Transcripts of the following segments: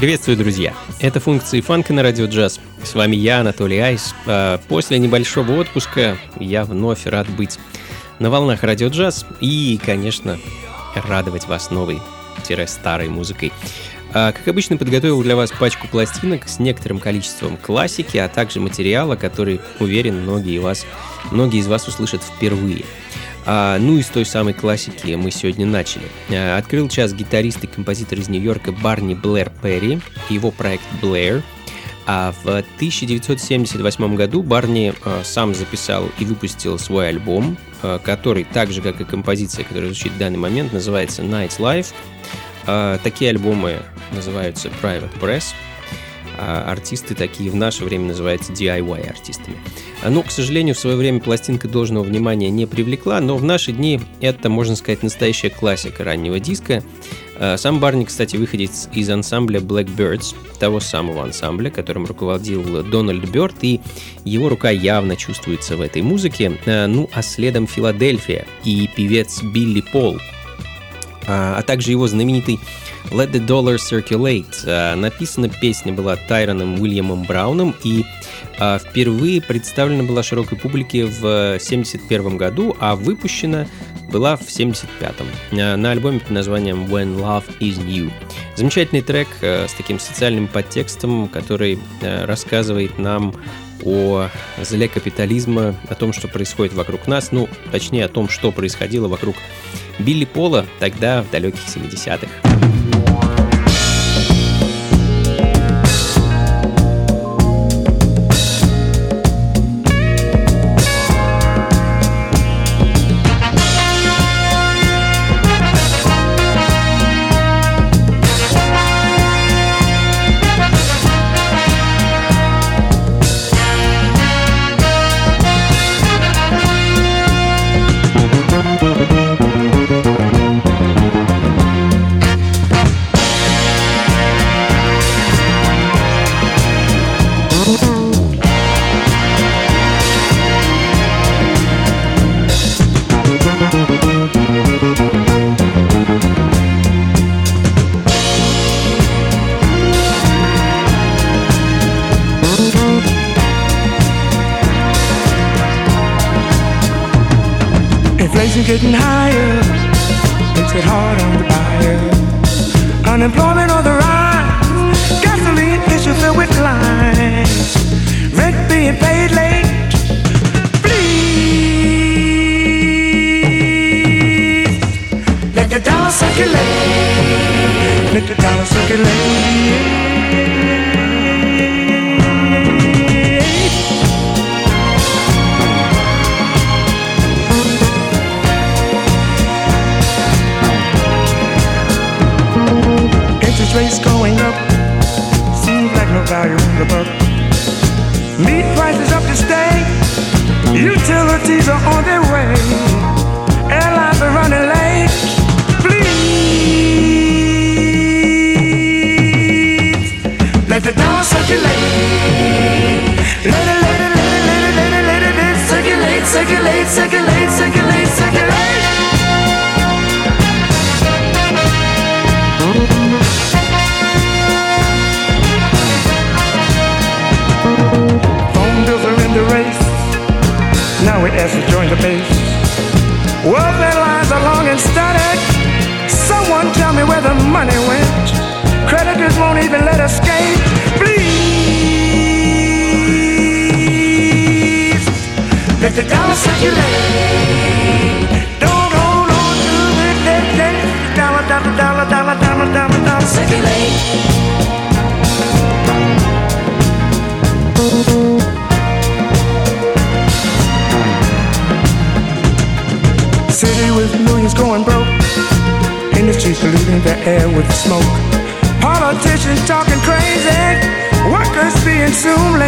Приветствую, друзья! Это функции фанка на радио джаз. С вами я, Анатолий Айс. А, после небольшого отпуска я вновь рад быть на волнах радио джаз и, конечно, радовать вас новой-старой музыкой. А, как обычно, подготовил для вас пачку пластинок с некоторым количеством классики, а также материала, который, уверен, многие, вас, многие из вас услышат впервые. А, ну и с той самой классики мы сегодня начали. А, открыл час гитарист и композитор из Нью-Йорка Барни Блэр Перри и его проект Blair. А в 1978 году Барни а, сам записал и выпустил свой альбом, а, который, так же как и композиция, которая звучит в данный момент, называется Night's Life. А, такие альбомы называются Private Press – артисты такие в наше время называются DIY артистами. Но, ну, к сожалению, в свое время пластинка должного внимания не привлекла, но в наши дни это, можно сказать, настоящая классика раннего диска. А, сам Барни, кстати, выходит из ансамбля Blackbirds, того самого ансамбля, которым руководил Дональд Бёрд, и его рука явно чувствуется в этой музыке. А, ну, а следом Филадельфия и певец Билли Пол, а также его знаменитый Let the Dollar Circulate. А, написана песня была Тайроном Уильямом Брауном и а, впервые представлена была широкой публике в 1971 году, а выпущена была в 1975 а, на альбоме под названием When Love Is New. Замечательный трек с таким социальным подтекстом, который рассказывает нам о зле капитализма, о том, что происходит вокруг нас, ну, точнее, о том, что происходило вокруг Билли Пола тогда, в далеких 70-х. second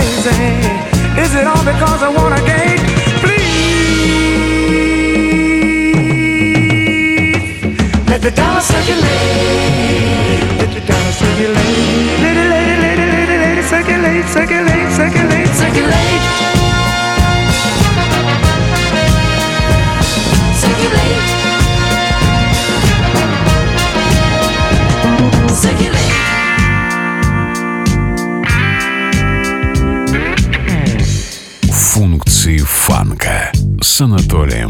crazy? Is it all because I want to gain? Please let the dollar circulate. Let the dollar circulate. Lady, lady, lady, lady, lady, circulate, circulate, circulate, circulate. с Анатолием.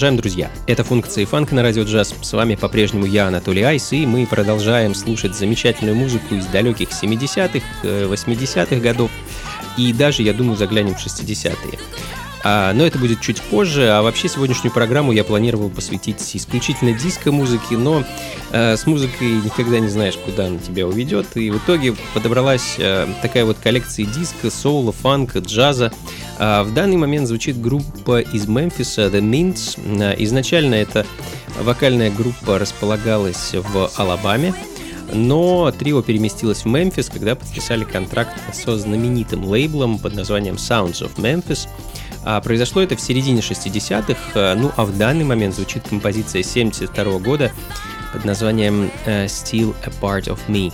Продолжаем, друзья. Это функции фанка на радио джаз. С вами по-прежнему я, Анатолий Айс, и мы продолжаем слушать замечательную музыку из далеких 70-х, 80-х э, годов, и даже, я думаю, заглянем в 60-е. А, но это будет чуть позже, а вообще сегодняшнюю программу я планировал посвятить исключительно диско-музыке, но э, с музыкой никогда не знаешь, куда она тебя уведет, и в итоге подобралась э, такая вот коллекция диска, соула, фанка, джаза. А в данный момент звучит группа из Мемфиса The Mints. А, изначально эта вокальная группа располагалась в Алабаме, но трио переместилось в Мемфис, когда подписали контракт со знаменитым лейблом под названием Sounds of Memphis – а произошло это в середине 60-х, э, ну а в данный момент звучит композиция 72 года под названием э, Still a Part of Me.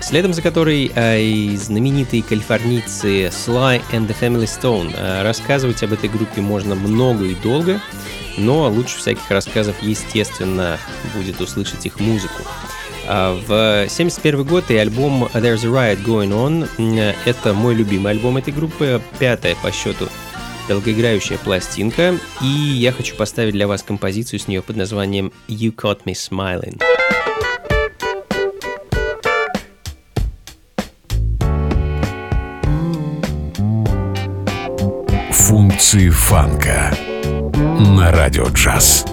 Следом за которой э, знаменитые калифорнийцы Sly and the Family Stone. Э, рассказывать об этой группе можно много и долго, но лучше всяких рассказов, естественно, будет услышать их музыку. А, в 71 год и альбом There's a Riot Going On. Это мой любимый альбом этой группы, пятая по счету долгоиграющая пластинка, и я хочу поставить для вас композицию с нее под названием You Caught Me Smiling. Функции фанка на радио джаз.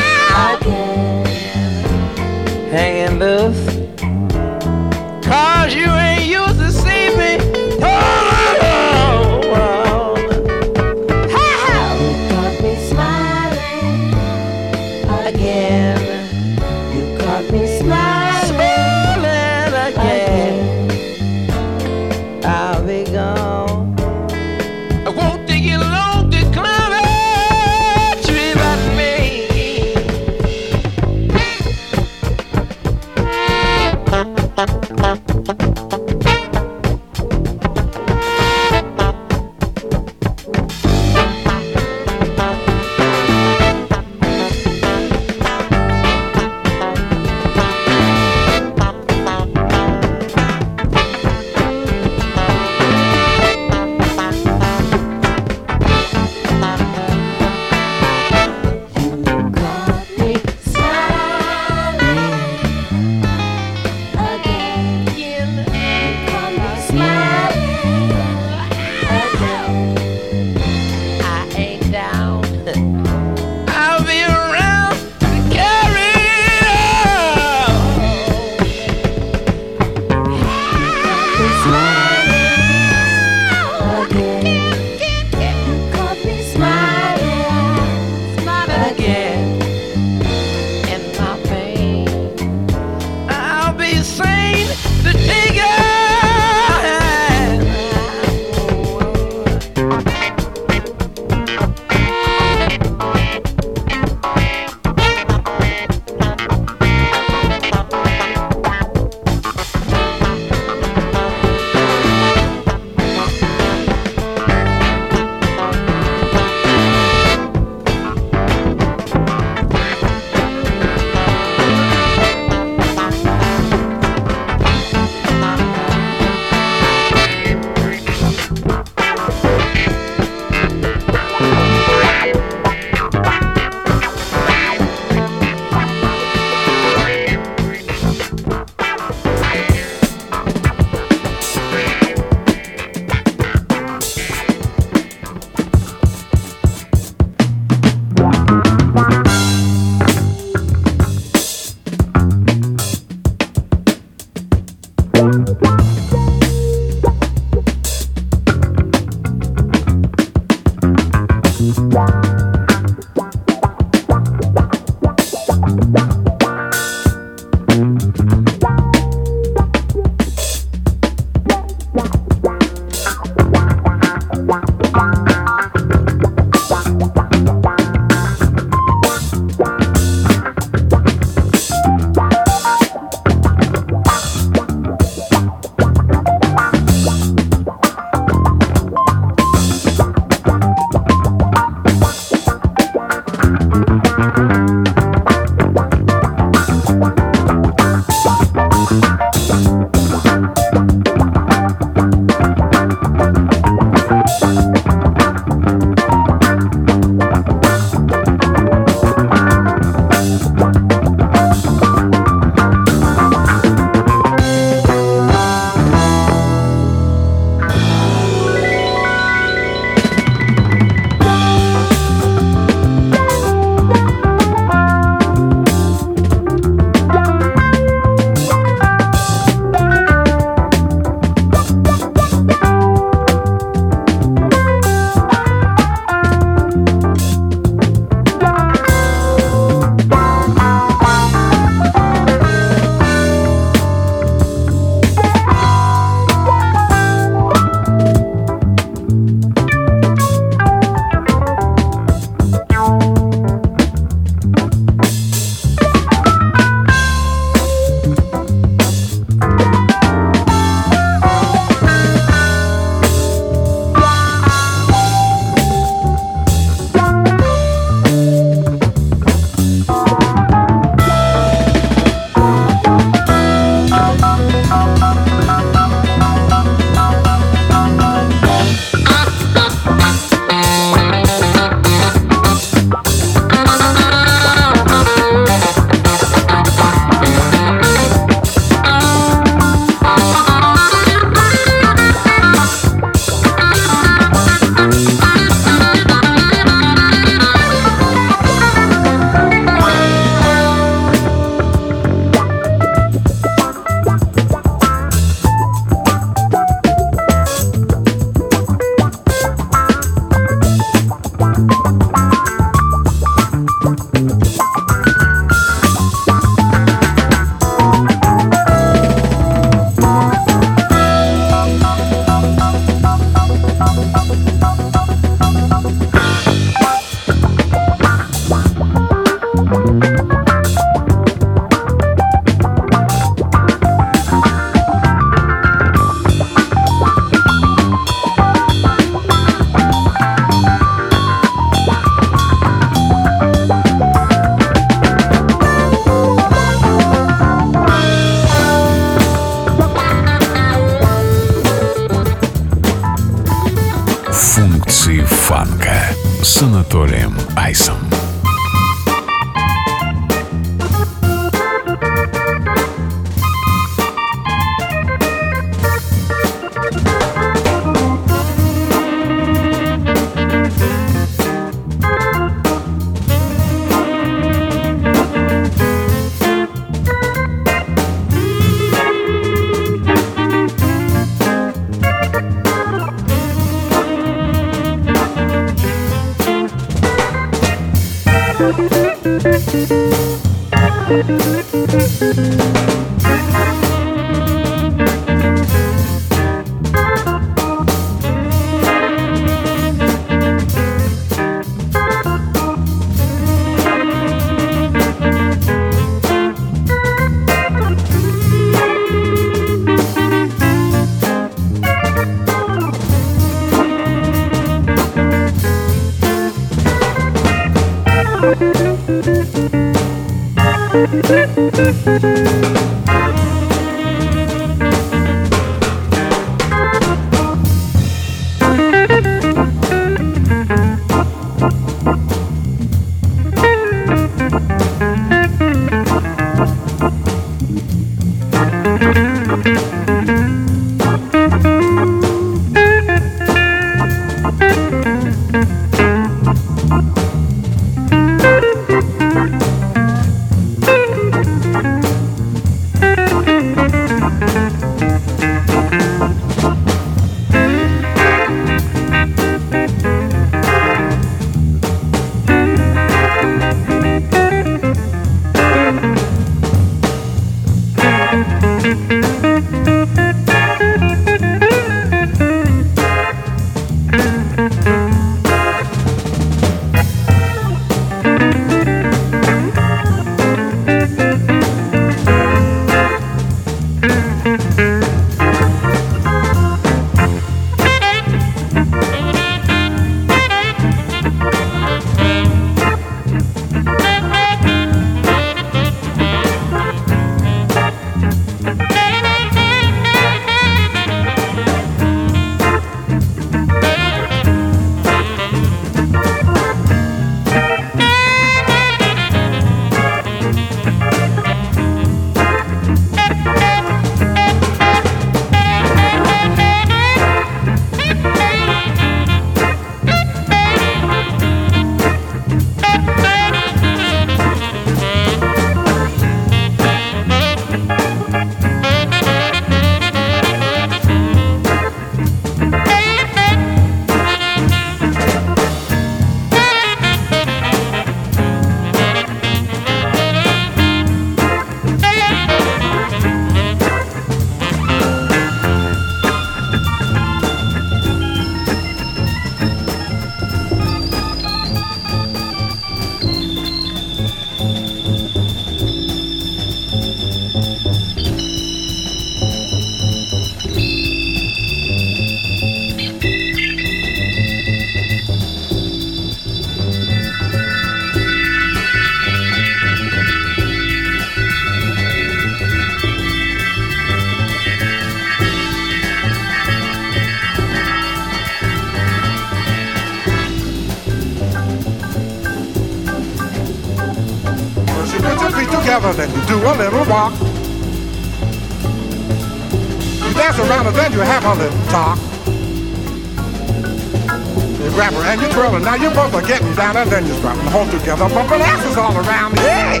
Now you both are getting down and then you strap them home together, bumping asses all around. Hey!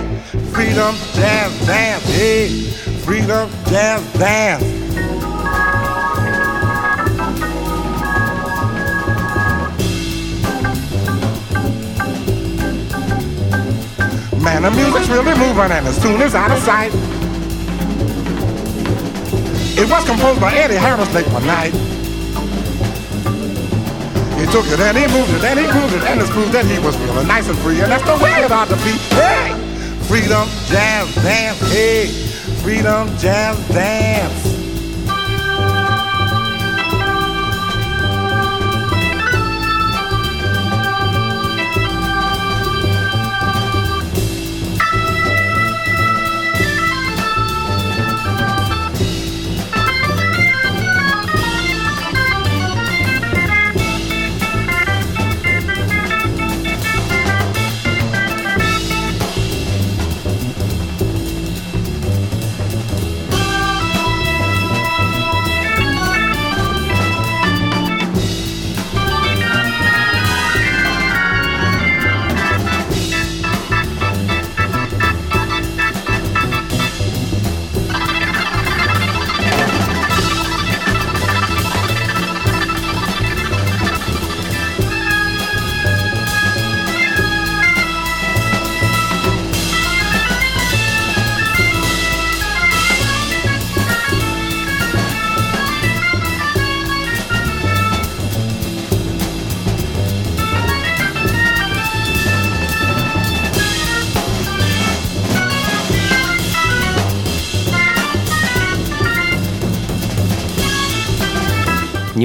Freedom, jazz, dance, hey! Freedom, jazz, dance. Man, the music's really moving and as soon as out of sight. It was composed by Eddie Harris late one night. Took it and he moved it and he grooved it and it's proved that he was feeling nice and free and that's the way it ought to be. Hey! Freedom, jazz, dance, hey! Freedom, jazz, dance.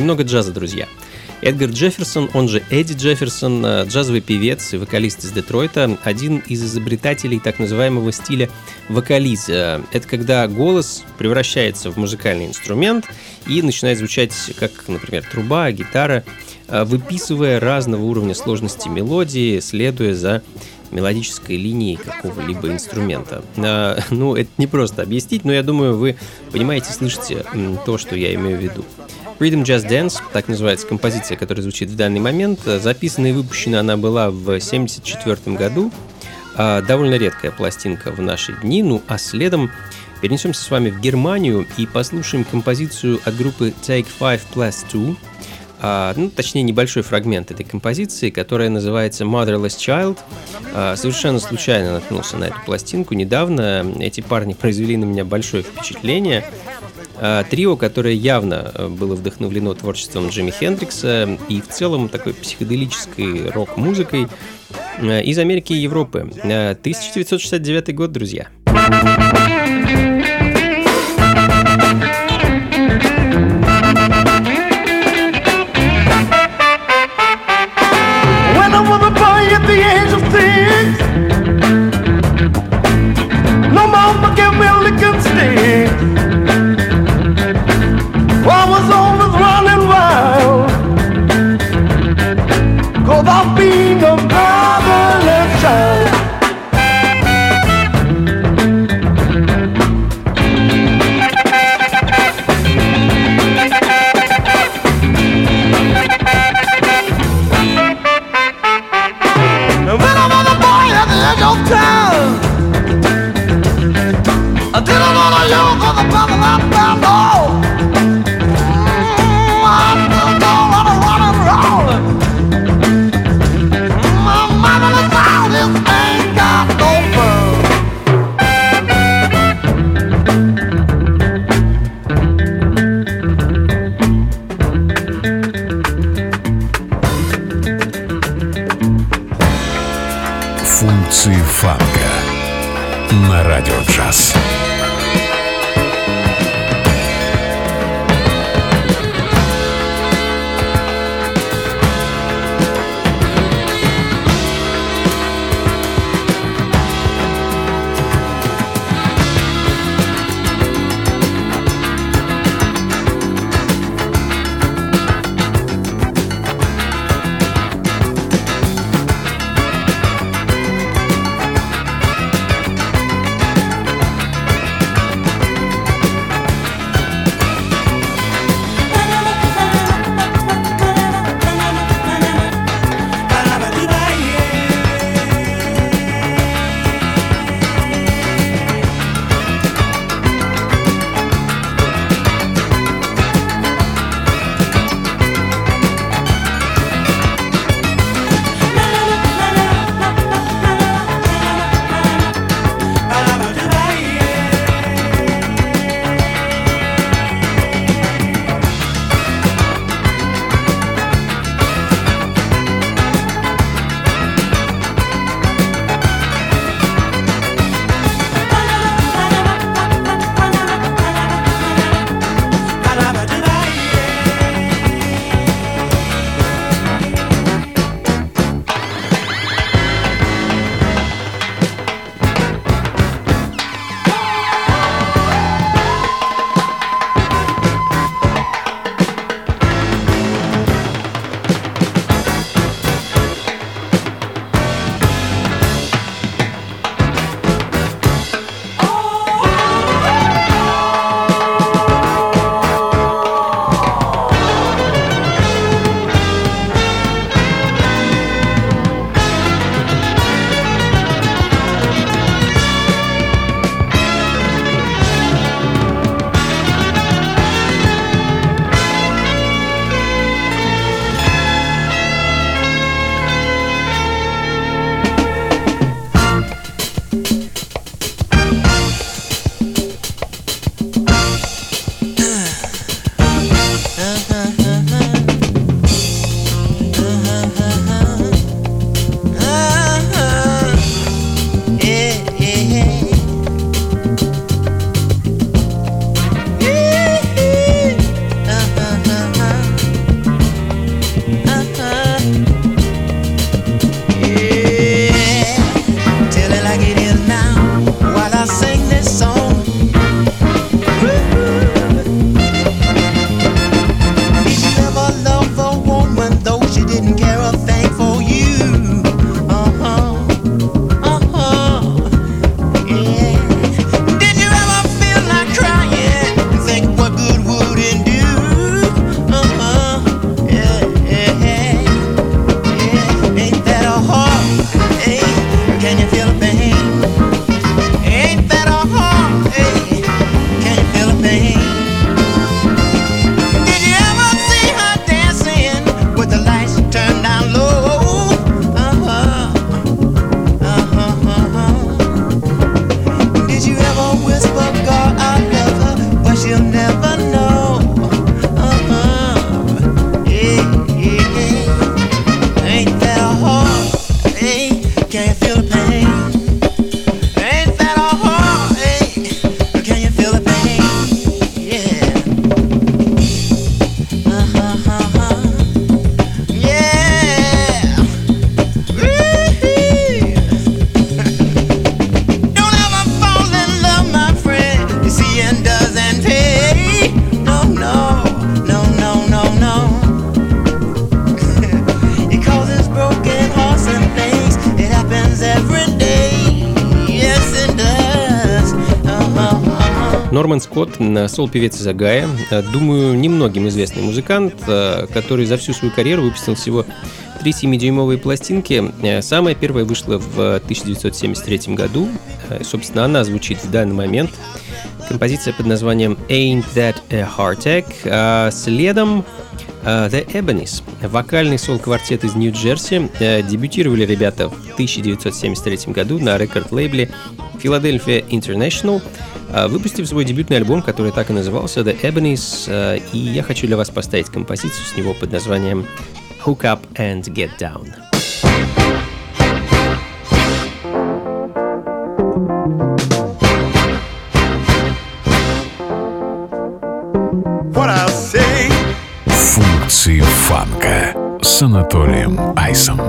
Немного джаза, друзья. Эдгар Джефферсон, он же Эдди Джефферсон, э, джазовый певец и вокалист из Детройта, один из изобретателей так называемого стиля вокализ. Э, это когда голос превращается в музыкальный инструмент и начинает звучать как, например, труба, гитара, э, выписывая разного уровня сложности мелодии, следуя за мелодической линией какого-либо инструмента. А, ну, это не просто объяснить, но я думаю, вы понимаете, слышите то, что я имею в виду. Rhythm Just Dance, так называется композиция, которая звучит в данный момент. Записана и выпущена она была в 1974 году. А, довольно редкая пластинка в наши дни. Ну а следом перенесемся с вами в Германию и послушаем композицию от группы Take Five Plus Two. А, ну, точнее, небольшой фрагмент этой композиции, которая называется Motherless Child. А, совершенно случайно наткнулся на эту пластинку недавно. Эти парни произвели на меня большое впечатление. А, трио, которое явно э, было вдохновлено творчеством Джимми Хендрикса и в целом такой психоделической рок-музыкой э, из Америки и Европы. 1969 э, год, друзья. Норман Скотт, э, сол-певец из Агая, э, думаю, немногим известный музыкант, э, который за всю свою карьеру выпустил всего три 7-дюймовые пластинки. Самая первая вышла в 1973 году. Собственно, она звучит в данный момент. Композиция под названием «Ain't That a Heartache». А следом Э, The Ebonies, вокальный сол-квартет из Нью-Джерси, э, дебютировали ребята в 1973 году на рекорд-лейбле Philadelphia International, э, выпустив свой дебютный альбом, который так и назывался The Ebonies, и я хочу для вас поставить композицию с него под названием Hook Up and Get Down. композиции фанка с Анатолием Айсом.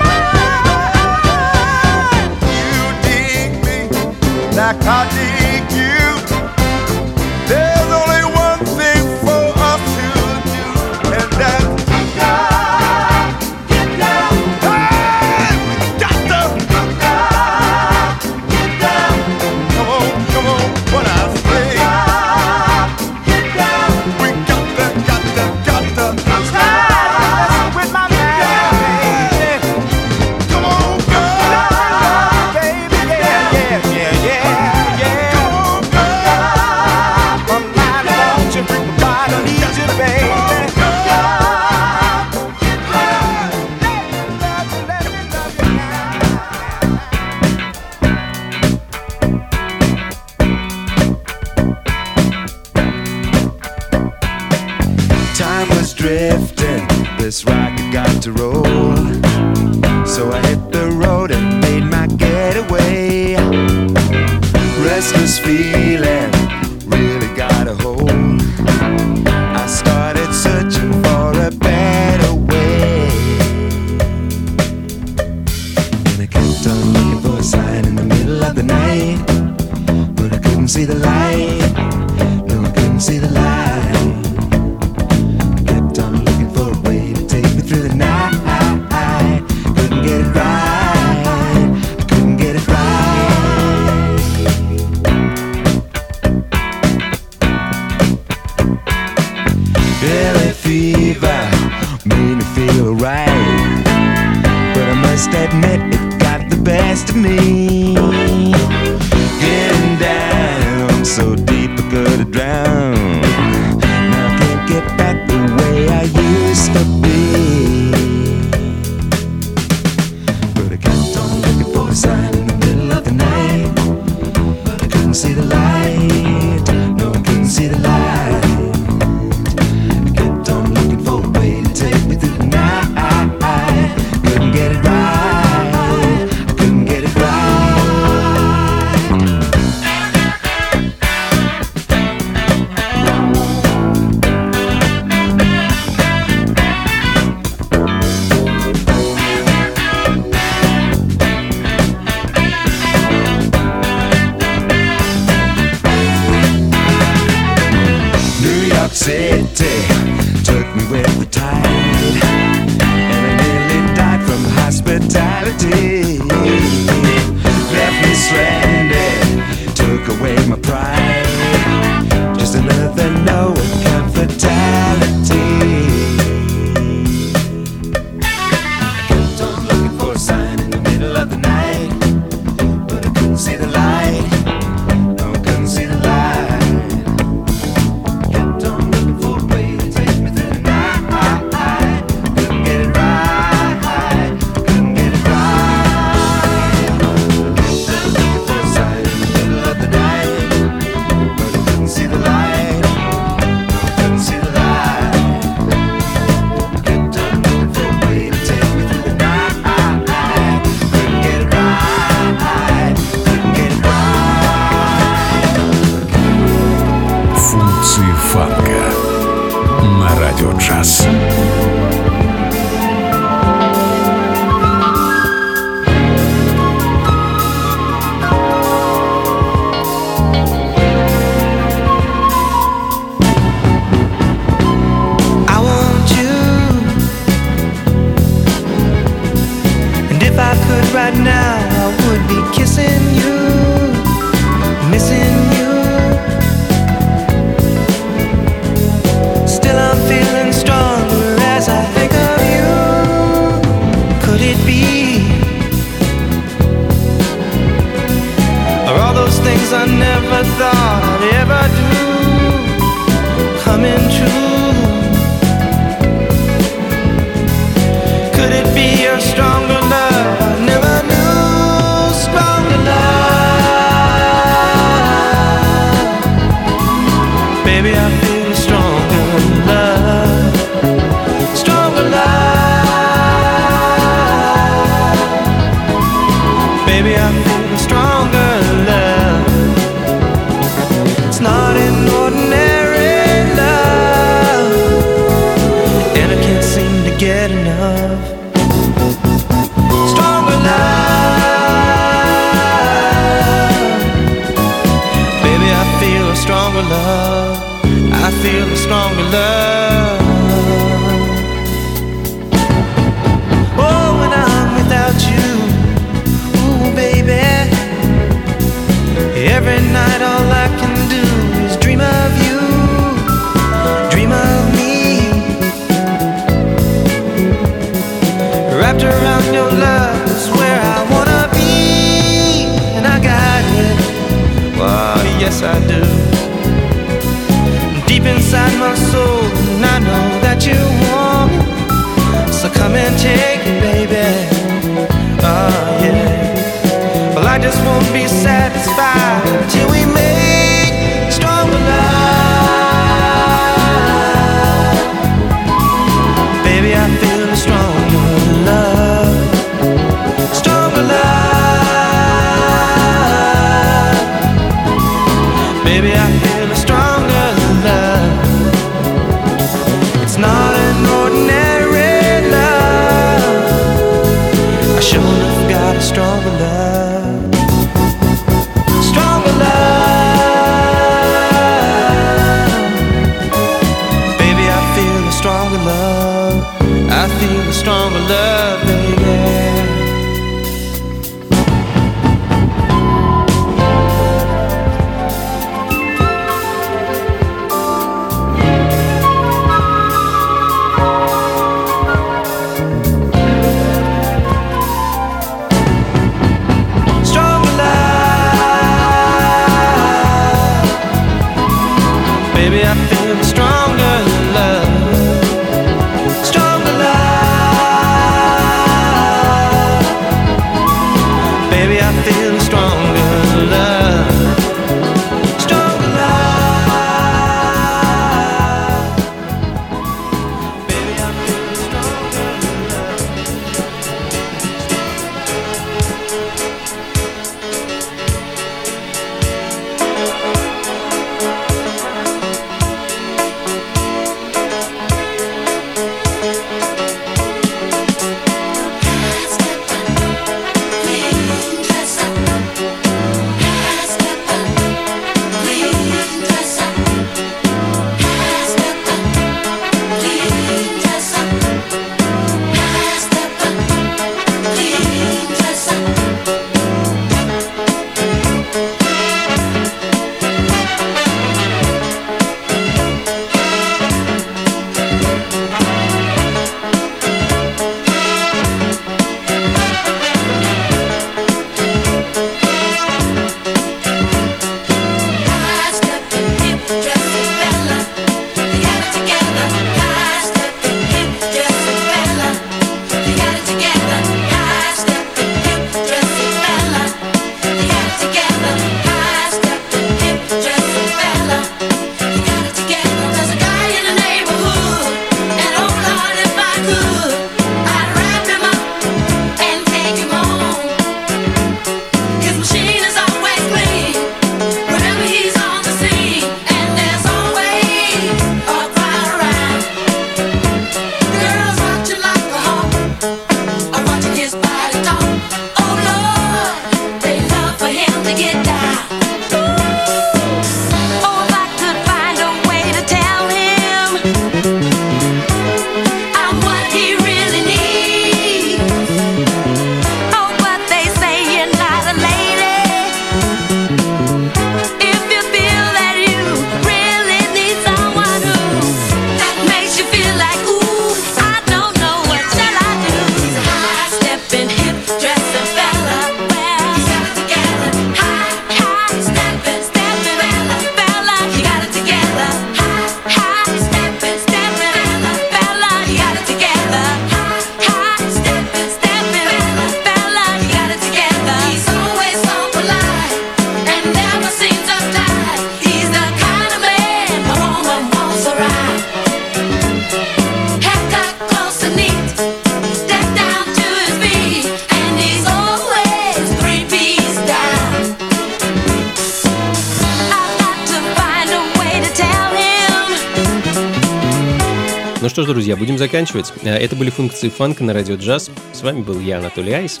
Что ж, друзья, будем заканчивать. Э, Это были функции фанка на радио джаз. С вами был я, Анатолий Айс.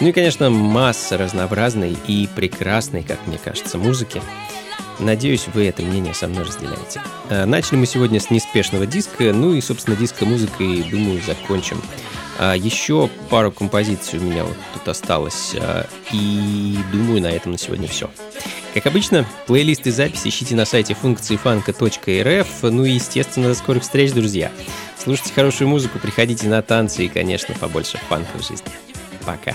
Ну и, конечно, масса разнообразной и прекрасной, как мне кажется, музыки. Надеюсь, вы это мнение со мной разделяете. Э, Начали мы сегодня с неспешного диска, ну и, собственно, диско-музыкой, думаю, закончим. А Еще пару композиций у меня вот тут осталось, а, и думаю, на этом на сегодня все. Как обычно, плейлисты и записи ищите на сайте функции ну и, естественно, до скорых встреч, друзья. Слушайте хорошую музыку, приходите на танцы и, конечно, побольше фанка в жизни. Пока.